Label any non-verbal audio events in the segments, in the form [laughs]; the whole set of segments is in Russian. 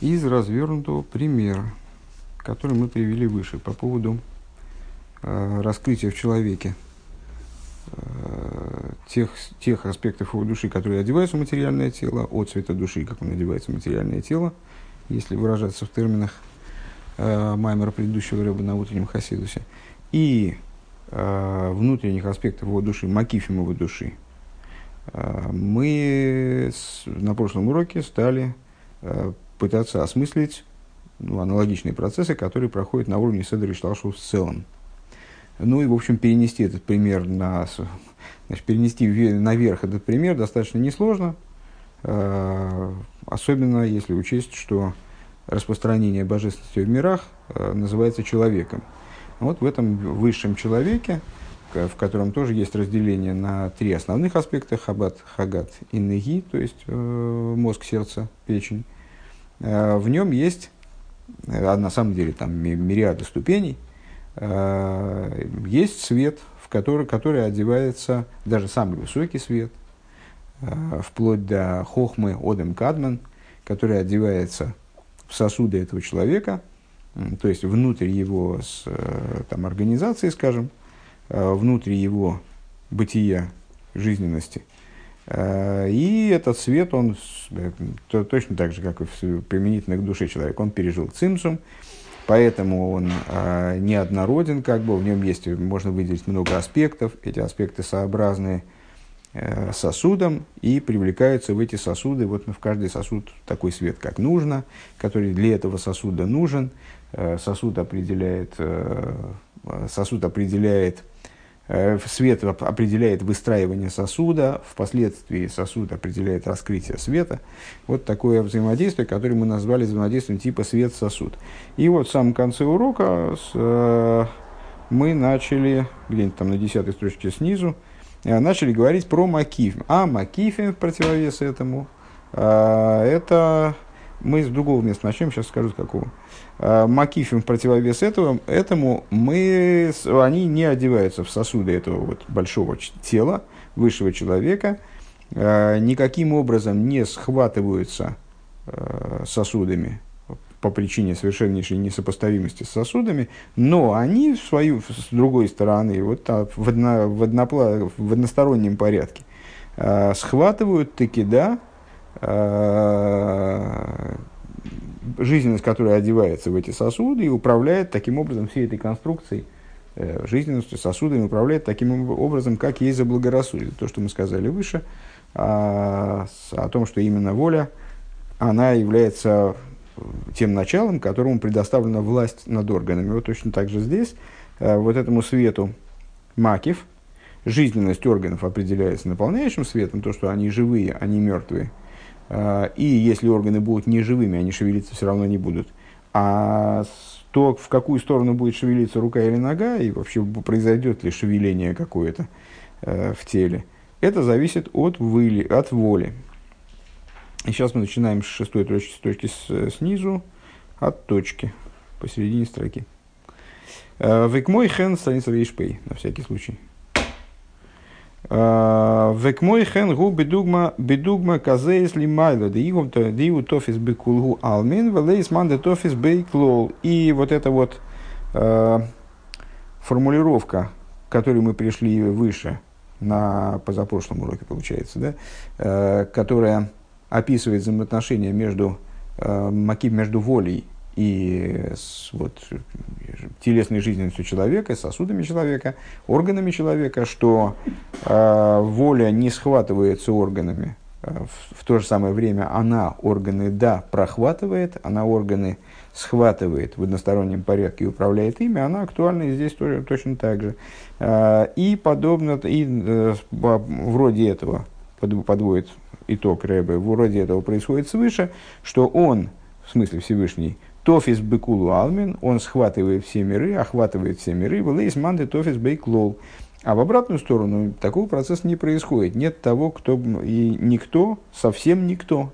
из развернутого примера, который мы привели выше по поводу э, раскрытия в человеке э, тех, тех аспектов его души, которые одеваются в материальное тело, от цвета души, как он одевается в материальное тело, если выражаться в терминах э, Маймера предыдущего рыба на утреннем Хасидусе, и э, внутренних аспектов его души, макифим его души, э, мы с, на прошлом уроке стали э, пытаться осмыслить ну, аналогичные процессы, которые проходят на уровне Седри Шталшу в целом. Ну и, в общем, перенести этот пример на, значит, перенести наверх этот пример достаточно несложно, э, особенно если учесть, что распространение божественности в мирах э, называется человеком. Вот в этом высшем человеке, в котором тоже есть разделение на три основных аспекта – хабат, хагат и неги, то есть э, мозг, сердце, печень – в нем есть, э, на самом деле, там мириады ступеней, э, есть свет, в который, который одевается, даже самый высокий свет, вплоть до хохмы Одем Кадман, который одевается в сосуды этого человека, то есть внутрь его с, там, организации, скажем, внутрь его бытия, жизненности – Э, и этот свет, он то, точно так же, как и применительно к душе человека, он пережил цимсум, поэтому он э, неоднороден, как бы в нем есть, можно выделить много аспектов, эти аспекты сообразны э, сосудом и привлекаются в эти сосуды, вот в каждый сосуд такой свет, как нужно, который для этого сосуда нужен, э, сосуд определяет, э, сосуд определяет Э, свет определяет выстраивание сосуда, впоследствии сосуд определяет раскрытие света. Вот такое взаимодействие, которое мы назвали взаимодействием типа свет-сосуд. И вот в самом конце урока с, э, мы начали, где-нибудь там на десятой строчке снизу, э, начали говорить про макифм. А макифм в противовес этому, э, это мы с другого места начнем, сейчас скажу с какого. А, Макифим в противовес этого, этому мы, они не одеваются в сосуды этого вот большого тела, высшего человека, а, никаким образом не схватываются а, сосудами по причине совершеннейшей несопоставимости с сосудами, но они в свою, с другой стороны, вот так, в, одно, в, однопла, в одностороннем порядке, схватывают таки, да, жизненность, которая одевается в эти сосуды и управляет таким образом всей этой конструкцией, э, жизненностью, сосудами, управляет таким образом, как ей заблагорассудит. То, что мы сказали выше, о, а, о том, что именно воля, она является тем началом, которому предоставлена власть над органами. Вот точно так же здесь, э, вот этому свету макив, жизненность органов определяется наполняющим светом, то, что они живые, они мертвые – Э, и если органы будут неживыми, они шевелиться все равно не будут. А то, в какую сторону будет шевелиться рука или нога, и вообще произойдет ли шевеление какое-то э, в теле, это зависит от, выли, от воли. И сейчас мы начинаем с шестой точки, с точки снизу, от точки, посередине строки. Э, Векмой хен страница вейшпей, на всякий случай. Век мой хен гу бедугма бедугма казеис лимайла да игум то диву тофис бекулгу алмин велейс ман де тофис бейклол. И вот эта вот э, формулировка, к которой мы пришли выше на позапрошлом уроке, получается, да, э, которая описывает взаимоотношения между, э, между волей и с вот, телесной жизненностью человека, сосудами человека, органами человека, что э, воля не схватывается органами. Э, в, в то же самое время она органы, да, прохватывает, она органы схватывает в одностороннем порядке и управляет ими, она актуальна и здесь тоже точно так же. Э, и подобно, и э, вроде этого подводит итог Рэбе, вроде этого происходит свыше, что он, в смысле Всевышний, Тофис бекулу алмин, он схватывает все миры, охватывает все миры, вылейс манды тофис бейклол. А в обратную сторону такого процесса не происходит. Нет того, кто и никто, совсем никто.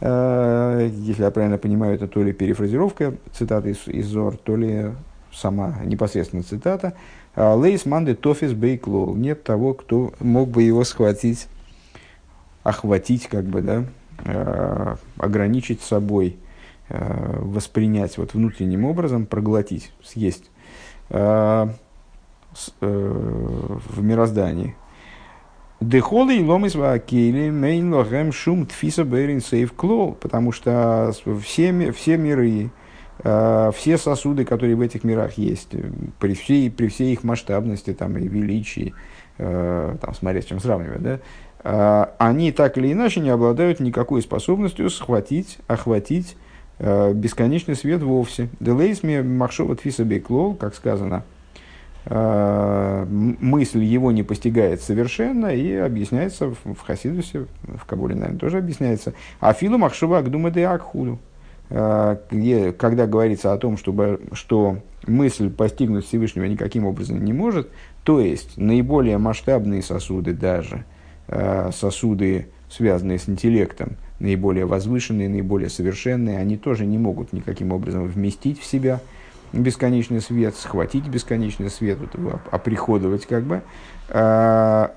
Э, если я правильно понимаю, это то ли перефразировка цитаты из, из Зор, то ли сама непосредственно цитата. לית מאן דתפיס ביה כלל. Нет того, кто мог бы его схватить, охватить, как бы, да, э, ограничить собой воспринять вот внутренним образом, проглотить, съесть в мироздании. דכל העולמות והכלים אין להם שום תפיסה באין סוף כלל, потому что все, все миры, э, все сосуды, которые в этих мирах есть, при всей, при всей их масштабности там, и величии, э, там, смотря с чем сравнивать, да, э, они так или иначе не обладают никакой способностью схватить, охватить бесконечный свет вовсе. Делейс махшова тфиса беклол, как сказано, Э, мысль его не постигает совершенно и объясняется в, Хасидусе, в Кабуле, наверное, тоже объясняется. А филу махшува агдума де акхуду. Э, когда говорится о том, чтобы, что мысль постигнуть Всевышнего никаким образом не может, то есть наиболее масштабные сосуды даже, э, сосуды, связанные с интеллектом, наиболее возвышенные, наиболее совершенные, они тоже не могут никаким образом вместить в себя – бесконечный свет, схватить бесконечный свет, вот оприходовать как бы. А,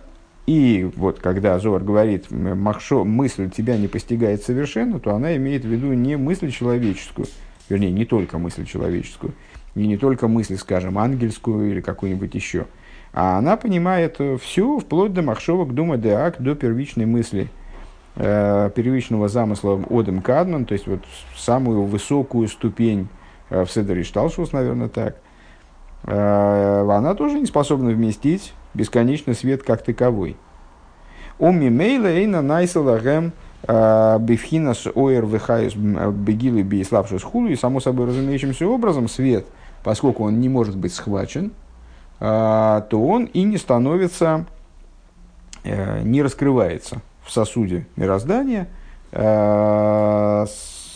и вот когда Зор говорит, махшо, мысль тебя не постигает совершенно, то она имеет в виду не мысль человеческую, вернее, не только мысль человеческую, и не только мысль, скажем, ангельскую или какую-нибудь еще, а она понимает все, вплоть до махшовок, дума, деак, до первичной мысли, э, первичного замысла Одем Кадман, то есть вот самую высокую ступень Э, в Седере Шталшус, наверное, так, э, она тоже не способна вместить бесконечный свет как таковой. Оми мейла эйна найсала гэм э, бифхинас оэр вихайс бегилы би слабшус хулу, и само собой разумеющимся образом свет, поскольку он не может быть схвачен, то он и не становится, не раскрывается в сосуде мироздания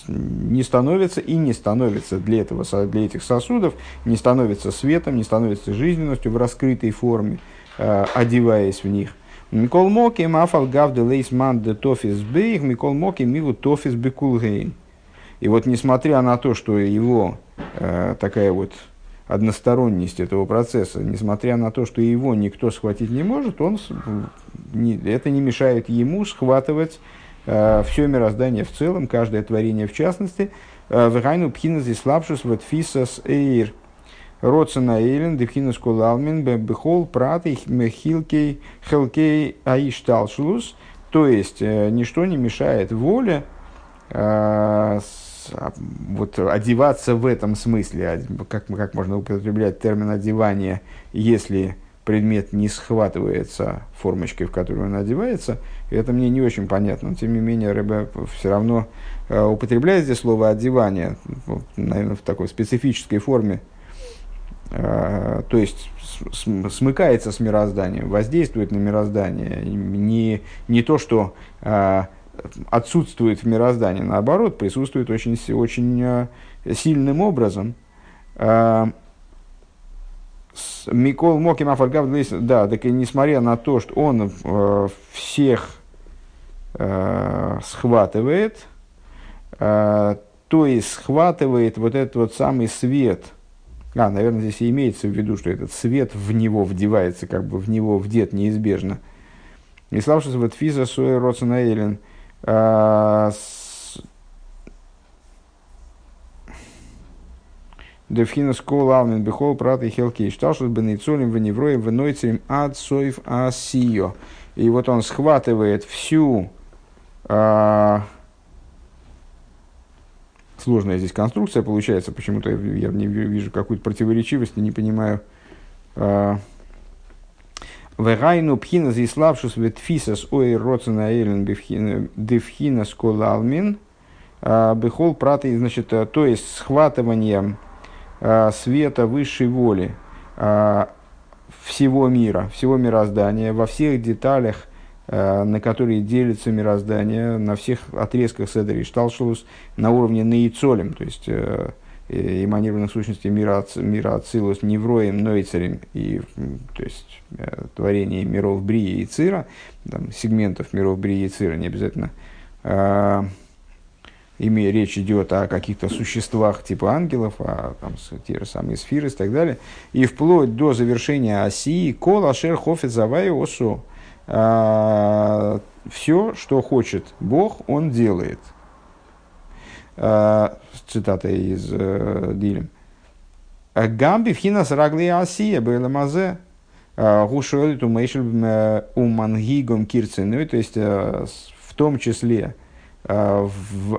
не становится и не становится для, этого, для этих сосудов, не становится светом, не становится жизненностью в раскрытой форме, э, одеваясь в них. Микол Моки, Мафал Гавде Лейсман де Тофис Бейх, Микол Моки Миву Тофис Бекулгейн. И вот несмотря на то, что его э, такая вот односторонность этого процесса, несмотря на то, что его никто схватить не может, он, не, это не мешает ему схватывать Э, все мироздание в целом, каждое творение в частности, э, Вегайну пхинас и слабшус вот фисас эйр. Родсена эйлен, дефхинас кулалмин, бехол, прат, хилкей, хелкей, аишталшулус. То есть, э, ничто не мешает воле вот, одеваться в этом смысле. Как, как можно употреблять термин одевание, если предмет не схватывается формочкой, в которую он одевается, это мне не очень понятно. Но, тем не менее, Рэбе все равно э, употребляет здесь слово «одевание», наверное, в такой специфической форме. То есть, смыкается с мирозданием, воздействует на мироздание. Не, не то, что отсутствует в мироздании, наоборот, присутствует очень, очень сильным образом – Микол Моким Афаргав да, так и несмотря на то, что он э, всех э, схватывает, э, то есть схватывает вот этот вот самый свет. А, наверное, здесь и имеется в виду, что этот свет в него вдевается, как бы в него вдет неизбежно. И славшись вот физа суэ роцена э, Девхина скол алмин бихол прат и хелки шташут бенейцолим веневроем венойцерим ад соев асио. И вот он схватывает всю а, сложная здесь конструкция получается, почему-то я не вижу какую-то противоречивость, не понимаю. А, Вегайну пхина зиславшус ветфисас ой роцена эйлен девхина скол алмин а, бихол прат, значит, то есть схватыванием Э, света высшей воли э, всего мира, всего мироздания, во всех деталях, э, на которые делится мироздание, на всех отрезках Седри Шталшулус, на уровне наицолем, то есть эманированных сущностей мира, мира Ацилус, Невроем, Нойцерем, и, то есть творение миров Брии и Цира, там, сегментов миров Брии и Цира, не обязательно имея речь идет о каких-то существах типа ангелов, а там те же самые сферы и так далее, и вплоть до завершения оси кол ашер хофет завай осо. А, Все, что хочет Бог, он делает. Цитата из Дилем. Гамби в хинас рагли асия было мазе. Гушуэлит у мейшель у мангигом кирцену, то есть в том числе в,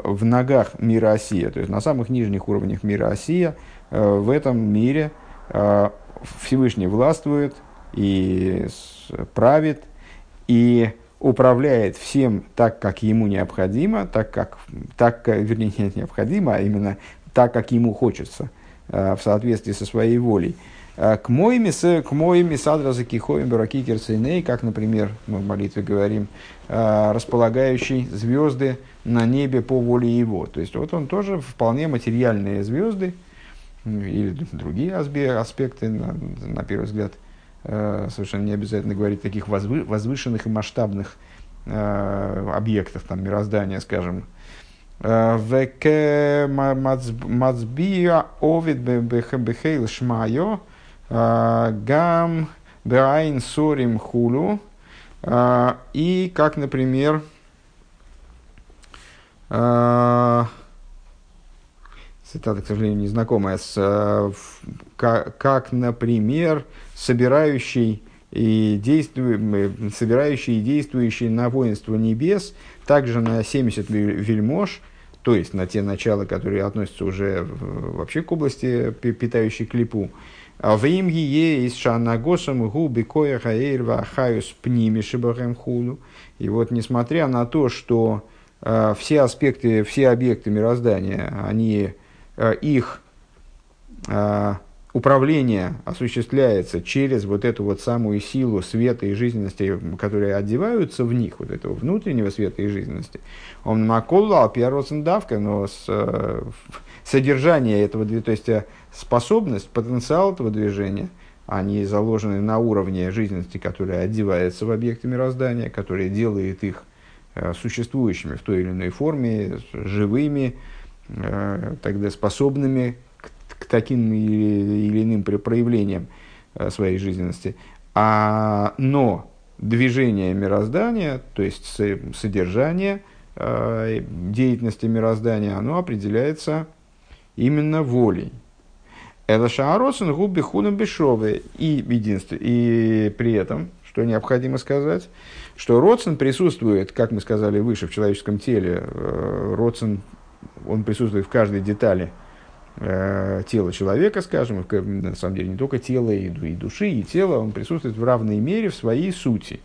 в ногах мира Осия, то есть на самых нижних уровнях мира Осия, в этом мире Всевышний властвует и правит, и управляет всем так, как ему необходимо, так, как, так вернее, нет необходимо, а именно так, как ему хочется, в соответствии со своей волей. К моим к моим садраза кихоим бараки керцейней, как, например, мы в молитве говорим, располагающий звезды на небе по воле его. То есть, вот он тоже вполне материальные звезды, или другие аспекты, на, на первый взгляд, совершенно не обязательно говорить таких возвышенных и масштабных объектах там, мироздания, скажем, Веке мацбия овид бехейл шмайо, гам Браин Сорим Хулу. А, и как, например, а, цитата, к сожалению, незнакомая, с, как, как, например, собирающий и, действующий, собирающий и действующий на воинство небес, также на 70 вельмож, то есть на те начала, которые относятся уже вообще к области, питающей клипу, а в им е из шанагосом губи коя хаэйрва хаюс пними шибахем худу. И вот несмотря на то, что э, все аспекты, все объекты мироздания, они, э, их э, управление осуществляется через вот эту вот самую силу света и жизненности, которые одеваются в них, вот этого внутреннего света и жизненности. Он маколла давка, но с, э, содержание этого, то есть способность, потенциал этого движения, они заложены на уровне жизненности, которая одевается в объекты мироздания, которая делает их э, существующими в той или иной форме, живыми, э, тогда способными к, к таким или, или иным проявлениям э, своей жизненности. А, но движение мироздания, то есть содержание деятельности мироздания, оно определяется именно волей, Элашааросен губи хуном бешовы. И единство. И при этом, что необходимо сказать, что Родсен присутствует, как мы сказали выше, в человеческом теле. Э, Родсен, он присутствует в каждой детали э, тела человека, скажем, на самом деле не только тела, и, и души, и тела, он присутствует в равной мере в своей сути.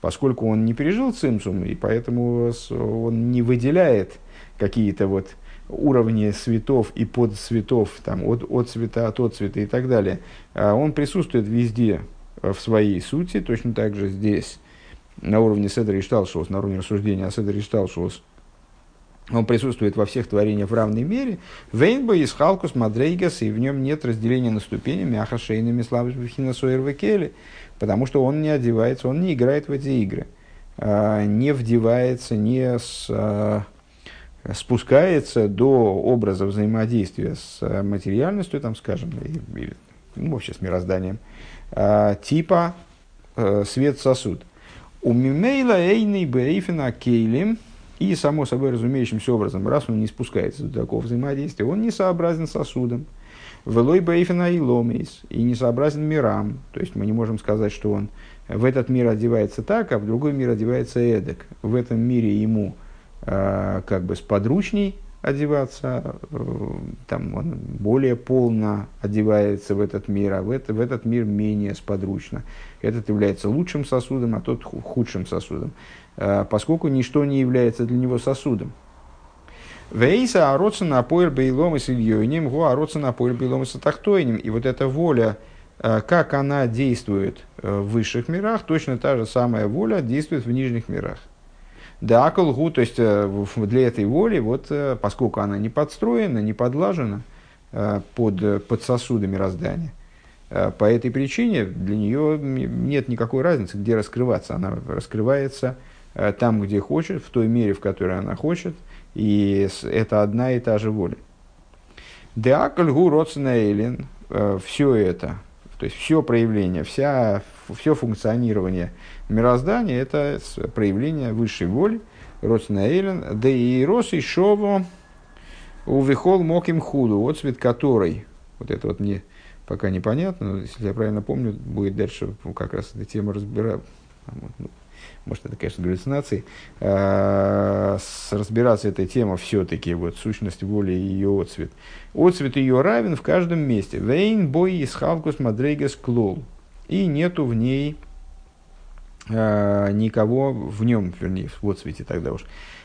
Поскольку он не пережил цимсум, и поэтому он не выделяет какие-то вот уровни светов и подсветов, там, от, от цвета, от цвета и так далее, а он присутствует везде в своей сути, точно так же здесь, на уровне Седра и Шталшус, на уровне рассуждения о Седре и Шталшус, он присутствует во всех творениях в равной мере. Вейнбо из Халкус Мадрейгас, и в нем нет разделения на ступени, мяха шейными слабышбихина Сойервекели, потому что он не одевается, он не играет в эти игры, а, не вдевается, не с а, спускается до образа взаимодействия с материальностью, там, скажем, или, ну, вообще с мирозданием, э, типа э, свет-сосуд. У мимейла эйный бейфина кейлим, и, само собой разумеющимся образом, раз он не спускается до такого взаимодействия, он не сообразен сосудом. Велой бейфина и ломейс, и не сообразен мирам. То есть мы не можем сказать, что он в этот мир одевается так, а в другой мир одевается эдак. В этом мире ему Э, как бы сподручней одеваться, э, там он более полно одевается в этот мир, а в, это, в этот мир менее сподручно. Этот является лучшим сосудом, а тот худшим сосудом, э, поскольку ничто не является для него сосудом. Вейса ароцена апоэр бейлом и сильёйним, го ароцена апоэр бейлом и сатахтойним. И вот эта воля, как она действует в высших мирах, точно та же самая воля действует в нижних мирах. Да, колгу, то есть э, для этой воли, вот, э, поскольку она не подстроена, не подлажена э, под, под сосуды мироздания, по этой причине для нее нет никакой разницы, где раскрываться. Она раскрывается там, где хочет, в той мере, в которой она хочет, и это одна и та же воля. Деакальгу родсенейлин, все это, то есть все проявление, вся, все функционирование – Мироздание – это проявление высшей воли, Росина Эйлен, да и Рос и Шово У вихол моким худу, отцвет который, вот это вот мне пока непонятно, но если я правильно помню, будет дальше как раз эта тема разбирать. Ну, может, это, конечно, галлюцинации, а, разбираться этой темой все-таки, вот, сущность воли и ее отцвет. Отцвет ее равен в каждом месте. Вейн бой из халкус мадрейгас клол. И нету в ней а, никого, в нем, вернее, в отцвете тогда уж,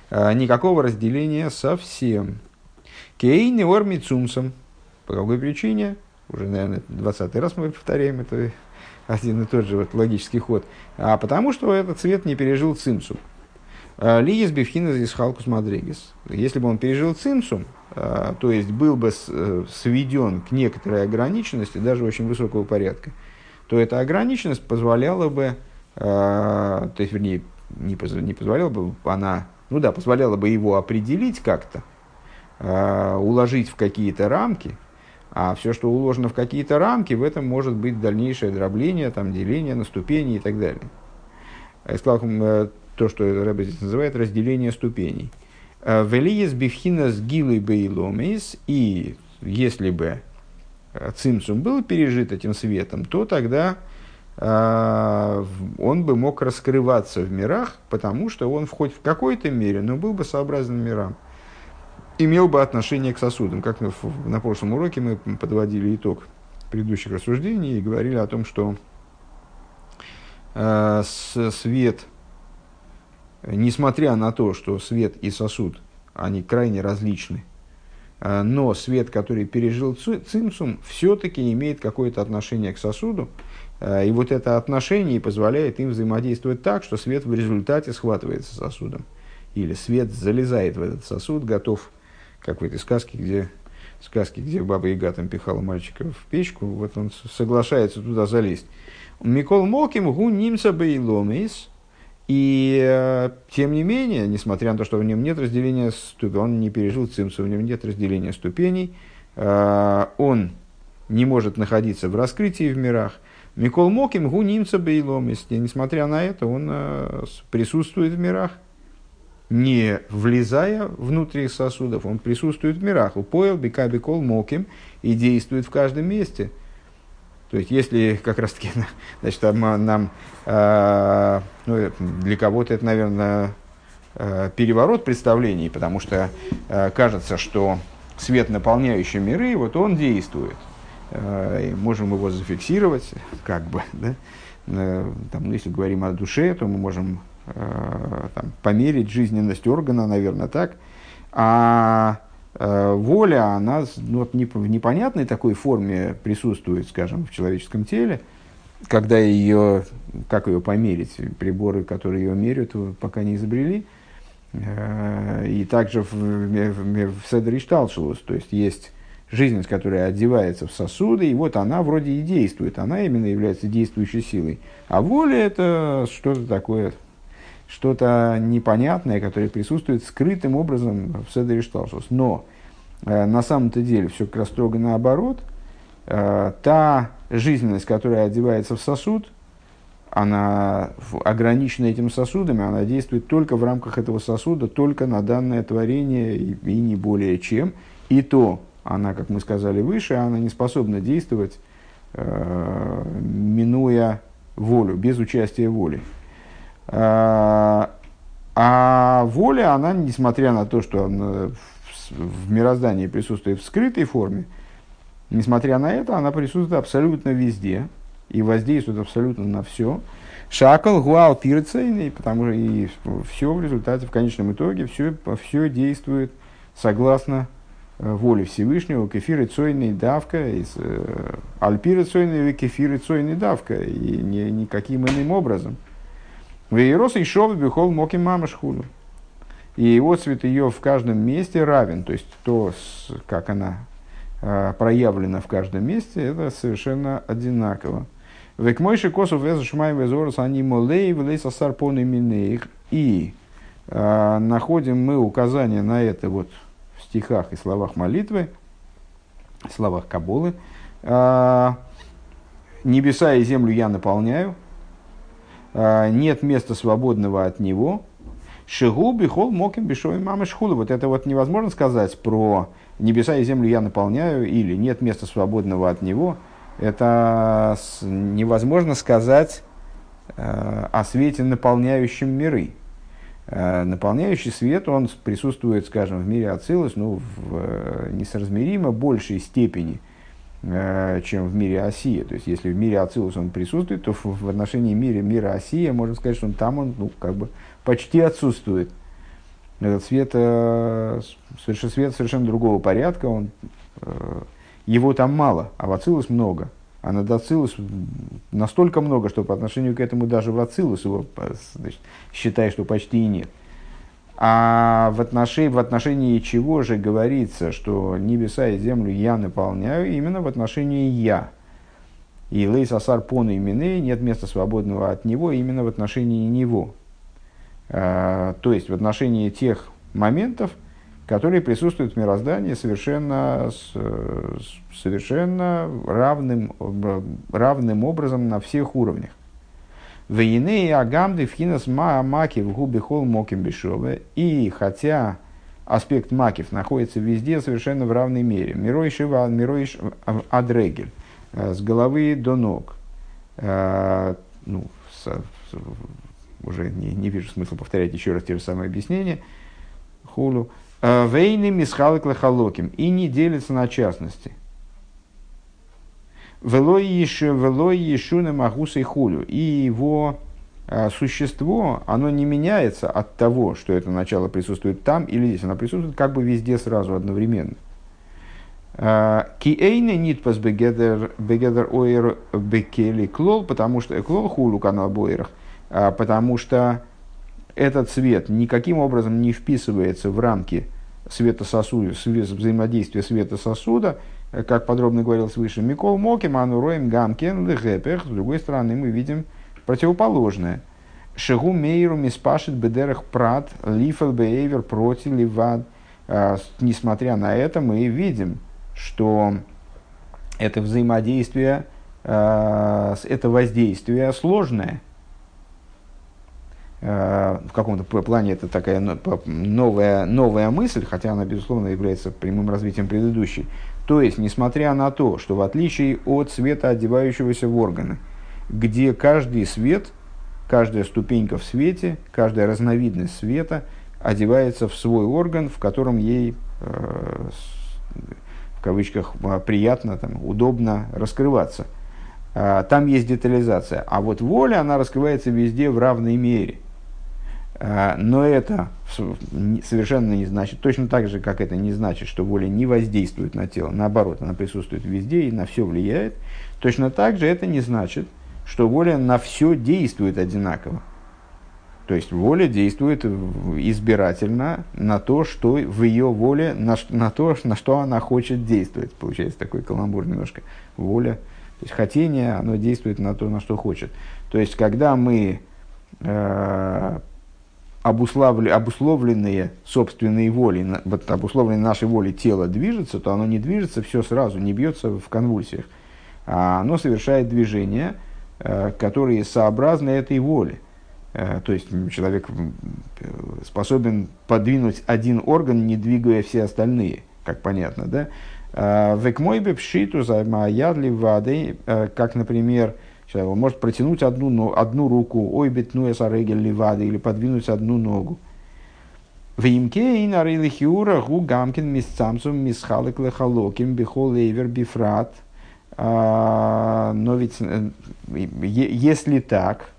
а, никакого разделения совсем. Кейни орми цумсом. По какой причине? Уже, наверное, 20 раз мы повторяем это один и тот же вот логический ход, а потому что этот цвет не пережил цимсум. А, Лиес бифхинес из халкус мадригис. Если бы он пережил цимсум, а, то есть был бы э, сведен к некоторой ограниченности, даже очень высокого порядка, то эта ограниченность позволяла бы, а, то есть, вернее, не, поз, не позволяла бы, она, ну да, позволяла бы его определить как-то, уложить в какие-то рамки, а все, что уложено в какие-то рамки, в этом может быть дальнейшее дробление, там, деление на ступени и так далее. Я сказал э, то, что Рэбе здесь называет разделение ступеней. Э, Велиес бифхина с гилой бейломис, и если бы э, цимсум был пережит этим светом, то тогда он бы мог раскрываться в мирах, потому что он хоть в какой-то мере, но был бы сообразен мирам имел бы отношение к сосудам. Как на прошлом уроке мы подводили итог предыдущих рассуждений и говорили о том, что э, свет, несмотря на то, что свет и сосуд, они крайне различны, э, но свет, который пережил цимсум, все-таки имеет какое-то отношение к сосуду, э, и вот это отношение позволяет им взаимодействовать так, что свет в результате схватывается сосудом. Или свет залезает в этот сосуд, готов как в этой сказке, где сказке, где баба Яга там пихала мальчика в печку, вот он соглашается туда залезть. Микол Моким гу нимса бейломис, и э, тем не менее, несмотря на то, что в нем нет разделения ступеней, он не пережил цимсу, в нем нет разделения ступеней, э, он не может находиться в раскрытии в мирах. Микол Моким гу нимса бейломис, несмотря на это, он э, присутствует в мирах не влезая внутрь сосудов, он присутствует в мирах. Упоил бикабикол моким и действует в каждом месте. То есть, если как раз таки, [laughs] значит, нам, э, ну, для кого-то это, наверное, э, переворот представлений, потому что э, кажется, что свет, наполняющий миры, вот он действует. Э, можем его зафиксировать, как бы, [laughs] да? Э, там, ну, если говорим о душе, то мы можем там, померить жизненность органа, наверное, так. А воля, она ну, вот, в непонятной такой форме присутствует, скажем, в человеческом теле, когда ее, как ее померить, приборы, которые ее меряют, пока не изобрели. Э, и также в, в, в Седришталшилус, то есть есть жизненность, которая одевается в сосуды, и вот она вроде и действует, она именно является действующей силой. А воля это что-то такое что-то непонятное, которое присутствует скрытым образом в Седере Шталшус. Но э, на самом-то деле все как раз строго наоборот. Э, та жизненность, которая одевается в сосуд, она ограничена этим сосудами, она действует только в рамках этого сосуда, только на данное творение и, и не более чем. И то она, как мы сказали выше, она не способна действовать, э, минуя волю, без участия воли. А, а воля, она, несмотря на то, что в мироздании присутствует в скрытой форме, несмотря на это, она присутствует абсолютно везде и воздействует абсолютно на все. Шакал гуал пирцейный, потому что и все в результате, в конечном итоге, все, все действует согласно э, воле Всевышнего, кефиры цойный давка, из э, альпиры цойный, кефиры цойный давка, и ни, никаким иным образом – Вейрос и шов бихол моки мама шхуду. И его цвет ее в каждом месте равен. То есть то, как она э, проявлена в каждом месте, это совершенно одинаково. Век мойши косу веза шмай везорос они молей влей сосар минеих. И э, находим мы указание на это вот в стихах и словах молитвы, словах Кабулы. Э, Небеса и землю я наполняю, а, нет места свободного от него. Шигу бихол моким бешой мамы шхула. Вот это вот невозможно сказать про небеса и землю я наполняю, или нет места свободного от него, это невозможно сказать э, о свете, наполняющем миры. Э, наполняющий свет, он присутствует, скажем, в мире Ацилус, ну, в э, несоразмеримо большей степени, чем в мире Осия. То есть, если в мире Ацилус он присутствует, то в отношении мира, мира Осия можно сказать, что он там он ну, как бы почти отсутствует этот свет, э, совершенно, свет совершенно другого порядка, он, э, его там мало, а в Ацилус много. А над Ацилус настолько много, что по отношению к этому даже в Ацилус его э, значит, считай, что почти и нет. А в отношении, в отношении чего же говорится, что небеса и землю я наполняю, именно в отношении я. И лейс асар пон именей, нет места свободного от него, именно в отношении него. Э, то есть в отношении тех моментов, которые присутствуют в мироздании совершенно, совершенно равным, равным образом на всех уровнях. Вейнеи агамды вхинас маки в губе хол моким бешове. И хотя аспект макив находится везде совершенно в равной мере. Мирой шива, мирой адрегель. Э, с головы до ног. Э, ну, уже не, не вижу смысла повторять еще раз те же самые объяснения. Хулу. «Э, Вейны мисхалык лахалоким. И не делится на частности. Велой ешуна магуса и хулю. И его э, существо, оно не меняется от того, что это начало присутствует там или здесь. Оно присутствует как бы везде сразу одновременно. Э, Киэйне нитпас бегедер ойр бекели клол, потому что клол хулу канал бойрах, а, потому что этот свет никаким образом не вписывается в рамки света сосуда, взаимодействия света сосуда, как подробно говорил свыше, Микол Моким, Ануроем Гамкен, Лехепех, с другой стороны мы видим противоположное. Шегу Мейру Миспашит Бедерах Прат, Лифел Бейвер Проти Ливад. А, несмотря на это, мы видим, что это взаимодействие, а, это воздействие сложное – Э, в каком-то плане это такая новая, новая мысль, хотя она, безусловно, является прямым развитием предыдущей. То есть, несмотря на то, что в отличие от света, одевающегося в органы, где каждый свет, каждая ступенька в свете, каждая разновидность света одевается в свой орган, в котором ей, э, в кавычках, приятно, там, удобно раскрываться. Э, там есть детализация. А вот воля, она раскрывается везде в равной мере – но это совершенно не значит, точно так же, как это не значит, что воля не воздействует на тело, наоборот, она присутствует везде и на все влияет, точно так же это не значит, что воля на все действует одинаково. То есть воля действует избирательно на то, что в ее воле, на, на то, на что она хочет действовать. Получается такой каламбур немножко. Воля, то есть хотение, оно действует на то, на что хочет. То есть когда мы э, обусловленные собственной волей, вот обусловленные нашей волей тело движется, то оно не движется все сразу, не бьется в конвульсиях, а оно совершает движения, э, которые сообразны этой воле. Э, то есть человек способен подвинуть один орган, не двигая все остальные, как понятно, да? Э, Векмойбе пшиту за ядли вады, как, например, Человек может протянуть одну, одну руку, ой, бетнуя сарегель ливады, или подвинуть одну ногу. В имке и на рилихиура гу гамкин мисцамсум мисхалек лехалоким бихол эйвер бифрат. А, но ведь, э, если так,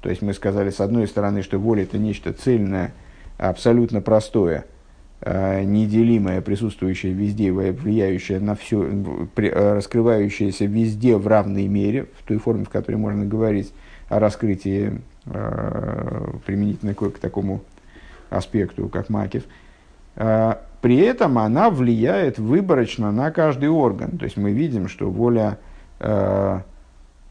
то есть мы сказали с одной стороны, что воля это нечто цельное, абсолютно простое – неделимое, присутствующее везде, влияющее на все, э, раскрывающееся везде в равной мере, в той форме, в которой можно говорить о раскрытии э, применительно к такому аспекту, как Макев. При этом она влияет выборочно на каждый орган. То есть мы видим, что воля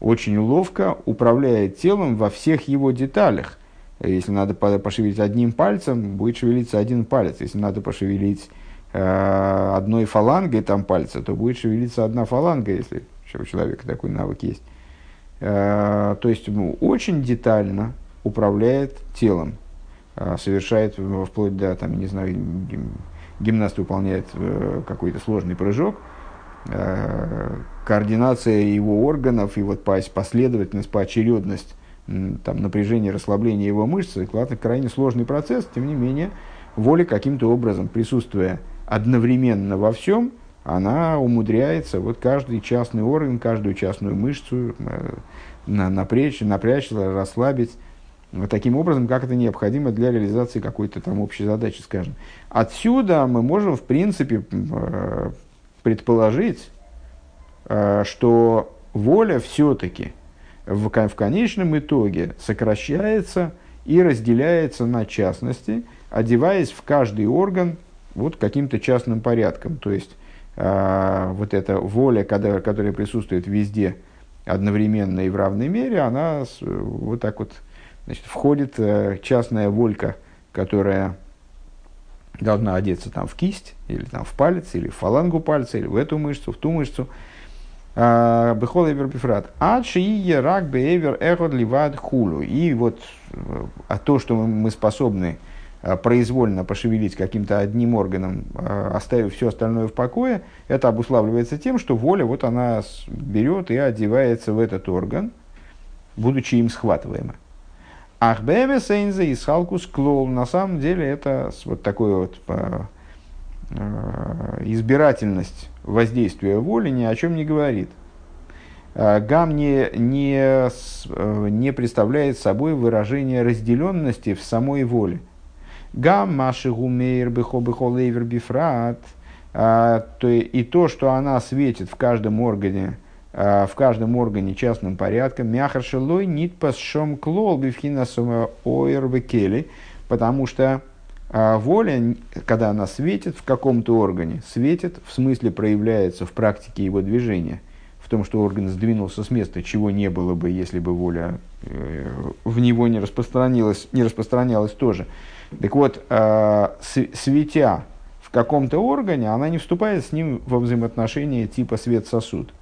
очень ловко управляет телом во всех его деталях – если надо пошевелить одним пальцем, будет шевелиться один палец. Если надо пошевелить э, одной фалангой там пальца, то будет шевелиться одна фаланга, если у человека такой навык есть. Э, то есть ну, очень детально управляет телом, э, совершает вплоть до, там, не знаю, гимнаст выполняет э, какой-то сложный прыжок, э, координация его органов и вот последовательность, поочередность там, напряжение, расслабление его мышц, это крайне сложный процесс, тем не менее, воля каким-то образом, присутствуя одновременно во всем, она умудряется вот каждый частный орган, каждую частную мышцу э, напрячь, напрячь, расслабить, вот таким образом, как это необходимо для реализации какой-то там общей задачи, скажем. Отсюда мы можем, в принципе, э, предположить, э, что воля все-таки в, в конечном итоге сокращается и разделяется на частности, одеваясь в каждый орган вот каким-то частным порядком. То есть, э, вот эта воля, когда, которая присутствует везде одновременно и в равной мере, она вот так вот значит, входит э, частная волька, которая должна одеться там в кисть, или там в палец, или в фалангу пальца, или в эту мышцу, в ту мышцу. Бехол эвер бифрат. Адши и рак беевер эхот ливад хулу. И вот а то, что мы способны э, произвольно пошевелить каким-то одним органом, оставив все остальное в покое, это обуславливается тем, что воля вот она берет и одевается в этот орган, будучи им схватываемой. Ахбеме сейнзе и салкус клол. На самом деле это вот такое вот э, избирательность воздействия воли ни о чем не говорит. Э, гам не, не, э, не представляет собой выражение разделенности в самой воле. Гам маши гумейр бихо бихо лейвер бифрат. И то, что она светит в каждом органе, Э, в каждом органе частным порядком, мяхаршелой нит пасшом клол бифхинасума ойрвекели, потому что э, воля, когда она светит в каком-то органе, светит, в смысле проявляется в практике его движения, в том, что орган сдвинулся с места, чего не было бы, если бы воля э, в него не распространилась, не распространялась тоже. Так вот, светя в каком-то органе, она не вступает с ним во взаимоотношения типа свет-сосуд.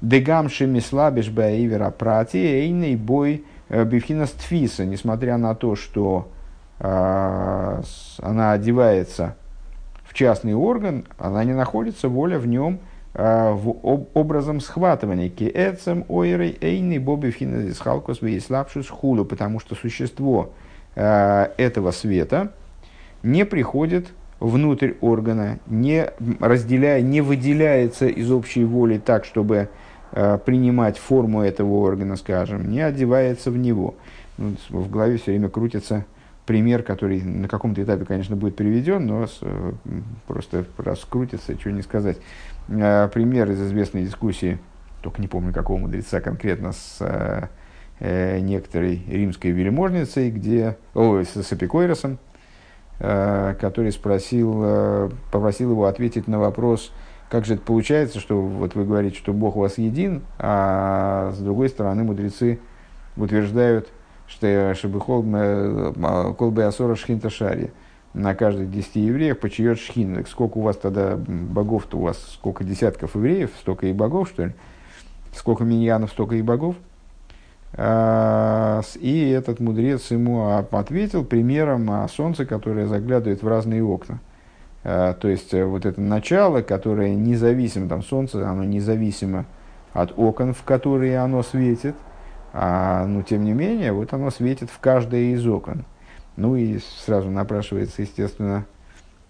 Дегамши мислабиш баивера прати эйный бой э, бифхинас тфиса, несмотря на то, что э, она одевается в частный орган, она не находится, воля в нем э, в об, образом схватывания. Ки эцем ойрей эйный боби финас халкос слабшус хулу, потому что существо э, этого света не приходит внутрь органа, не разделяя, не выделяется из общей воли так, чтобы принимать форму этого органа, скажем, не одевается в него. Ну, в голове все время крутится пример, который на каком-то этапе, конечно, будет приведен, но с, э, просто раскрутится, чего не сказать. Э, пример из известной дискуссии, только не помню какого мудреца конкретно, с некоторой римской вельможницей, где, о, с, с Эпикойросом, который спросил, попросил его ответить на вопрос, как же это получается, что вот вы говорите, что Бог у вас един, а с другой стороны мудрецы утверждают, что а, Колбе Асора Шхинта Шари на каждых десяти евреях почиет шхин. Сколько у вас тогда богов-то у вас? Сколько десятков евреев, столько и богов, что ли? Сколько миньянов, столько и богов? А, и этот мудрец ему ответил примером о солнце, которое заглядывает в разные окна. Э, то есть э, вот это начало, которое независимо, там солнце, оно независимо от окон, в которые оно светит, а, но тем не менее, вот оно светит в каждое из окон. Ну и сразу напрашивается, естественно,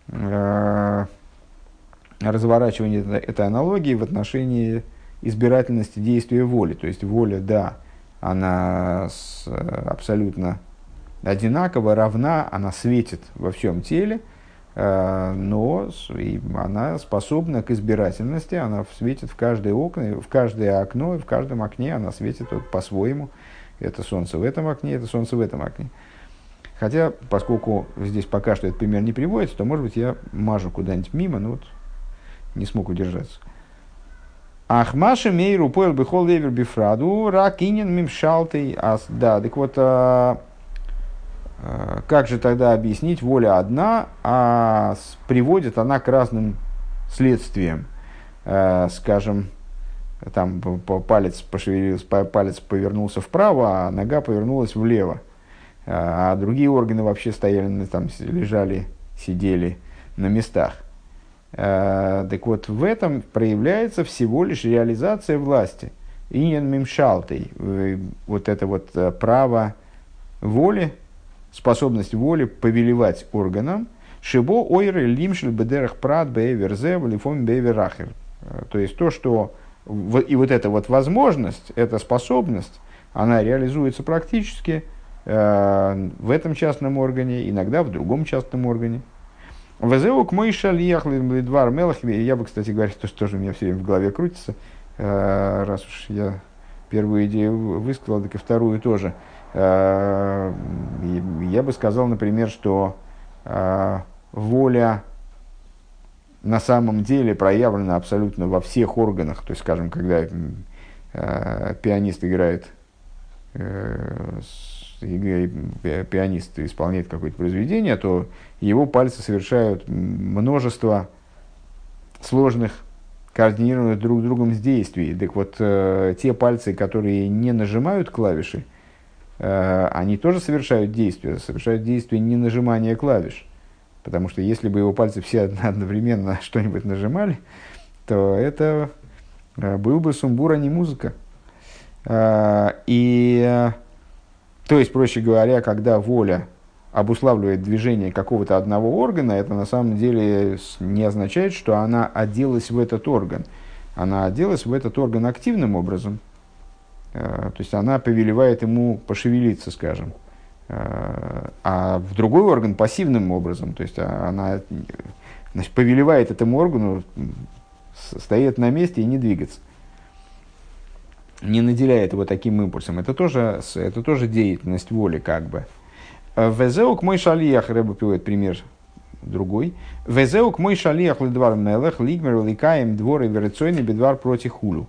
э, разворачивание этой аналогии в отношении избирательности действия воли. То есть воля, да, она с, абсолютно одинакова, равна, она светит во всем теле – Э, но она способна к избирательности, она светит в каждое окно, в каждое окно, и в каждом окне она светит вот по-своему. Это солнце в этом окне, это солнце в этом окне. Хотя, поскольку здесь пока что этот пример не приводится, то, может быть, я мажу куда-нибудь мимо, но вот не смог удержаться. Ахмаша мейру поел бихол левер бифраду ракинин мимшалтый ас. Да, так вот, а, Э, как же тогда объяснить, воля одна, а приводит она к разным следствиям? Э, скажем, там палец пошевелился, палец повернулся вправо, а нога повернулась влево. Э, а другие органы вообще стояли, там лежали, сидели на местах. Э, так вот, в этом проявляется всего лишь реализация власти. Иньян мимшалтой, э, вот это вот э, право воли, способность воли повелевать органам, шибо ойры лимшель бедерах прат бейверзе валифом бейверахер. То есть то, что и вот эта вот возможность, эта способность, она реализуется практически в этом частном органе, иногда в другом частном органе. Везеук мой шальях лидвар мелах. Я бы, кстати говоря, то, что тоже у меня все время в голове крутится, э, раз уж я первую идею высказал, так и вторую тоже. Э, я бы сказал, например, что э, воля на самом деле проявлена абсолютно во всех органах. То есть, скажем, когда пианист играет пианист исполняет какое-то произведение, то его пальцы совершают множество сложных, координированных друг с другом действий. Так вот, э, те пальцы, которые не нажимают клавиши, э, они тоже совершают действия, совершают действия не нажимания клавиш. Потому что если бы его пальцы все [laughs] одновременно что-нибудь нажимали, то это э, был бы сумбур, а не музыка. Э, и то есть, проще говоря, когда воля обуславливает движение какого-то одного органа, это на самом деле не означает, что она оделась в этот орган. Она оделась в этот орган активным образом. Э, то есть она повелевает ему пошевелиться, скажем. Э, а в другой орган пассивным образом. То есть она значит, повелевает этому органу стоять на месте и не двигаться не наделяет его таким импульсом. Это тоже, это тоже деятельность воли, как бы. Э, Везеук мой шалиях, Рэба приводит пример другой. Везеук мой шалиях лидвар мелех, лигмер ликаем двор и верационный бедвар против хулю.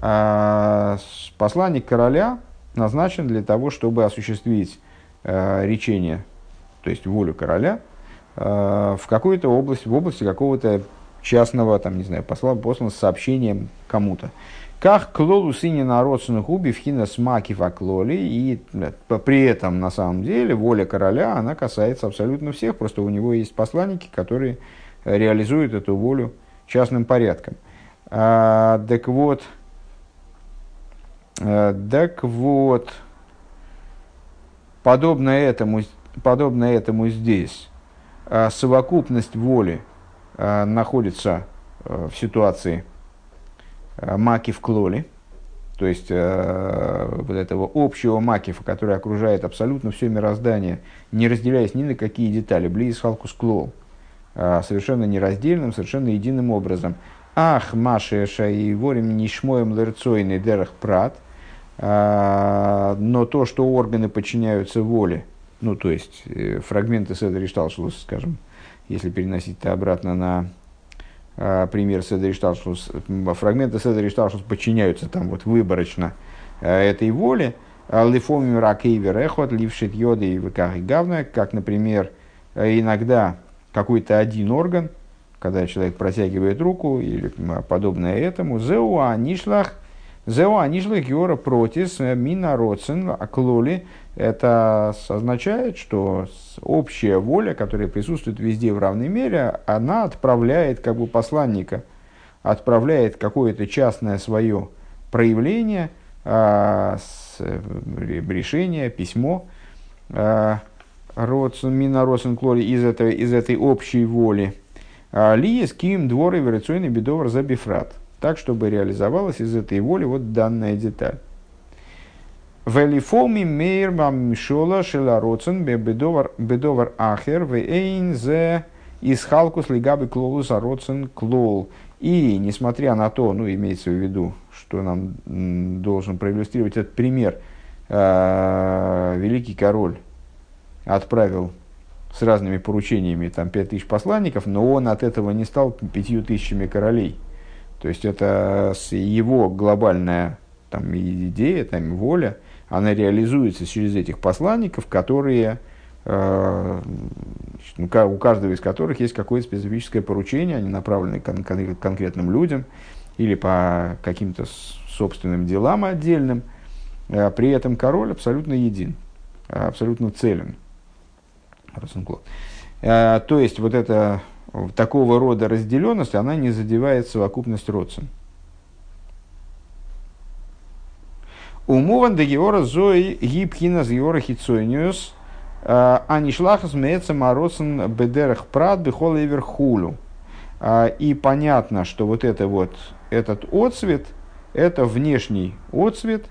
А, посланник короля назначен для того, чтобы осуществить э, речение, то есть волю короля, э, в какой-то области, в области какого-то частного, там, не знаю, посла, послан с сообщением кому-то. Как клолу сыне народственных убив хина смаки факлоли. И э, при этом, на самом деле, воля короля, она касается абсолютно всех. Просто у него есть посланники, которые реализуют эту волю частным порядком. А, так вот, так вот, подобно этому, подобно этому здесь, а, совокупность воли а, находится в ситуации – Э, маки в клоле, то есть э, вот этого общего макифа, который окружает абсолютно все мироздание, не разделяясь ни на какие детали, близ халкус клол, э, совершенно нераздельным, совершенно единым образом. Ах, Маши и ворим нишмоем лерцойный дерах прат, э, но то, что органы подчиняются воле, ну, то есть э, фрагменты Седри Шталшус, скажем, если переносить это обратно на а, пример Седри Шталшус, фрагменты Седри Шталшус подчиняются там вот выборочно а, этой воле, а, лифомим ракейвер эхот, лившит йоды и выках гавна, как, например, иногда какой-то один орган, когда человек протягивает руку или подобное этому, зеуа нишлах, зеуа нишлах йора протис мина роцен аклоли, это означает, что общая воля, которая присутствует везде в равной мере, она отправляет как бы посланника, отправляет какое-то частное свое проявление, а, с, решение, письмо а, Мина Росенклори из этой, из этой общей воли. А, Ли ким двор и верационный бедовар за бифрат. Так, чтобы реализовалась из этой воли вот данная деталь. Велифоми мейр мамшола шелароцен бедовар ахер вейн зе исхалкус лигабы клолус ароцен клол. И несмотря на то, ну имеется в виду, что нам должен проиллюстрировать этот пример, э, великий король отправил с разными поручениями там пять тысяч посланников, но он от этого не стал пятью тысячами королей. То есть это его глобальная там, идея, там, воля – она реализуется через этих посланников, которые, э, ну, у каждого из которых есть какое-то специфическое поручение, они направлены кон- кон- конкретным людям или по каким-то собственным делам отдельным. Э, при этом король абсолютно един, абсолютно целен. Э, то есть вот это такого рода разделенность, она не задевает совокупность родствен. Умован де геора зои гипхина с геора хицойниус, а не шлахас меца моросен бедерах прад бихол хулю. И понятно, что вот это вот, этот отцвет, это внешний отцвет,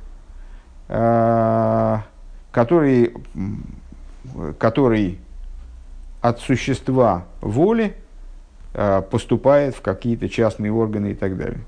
который, который от существа воли поступает в какие-то частные органы и так далее.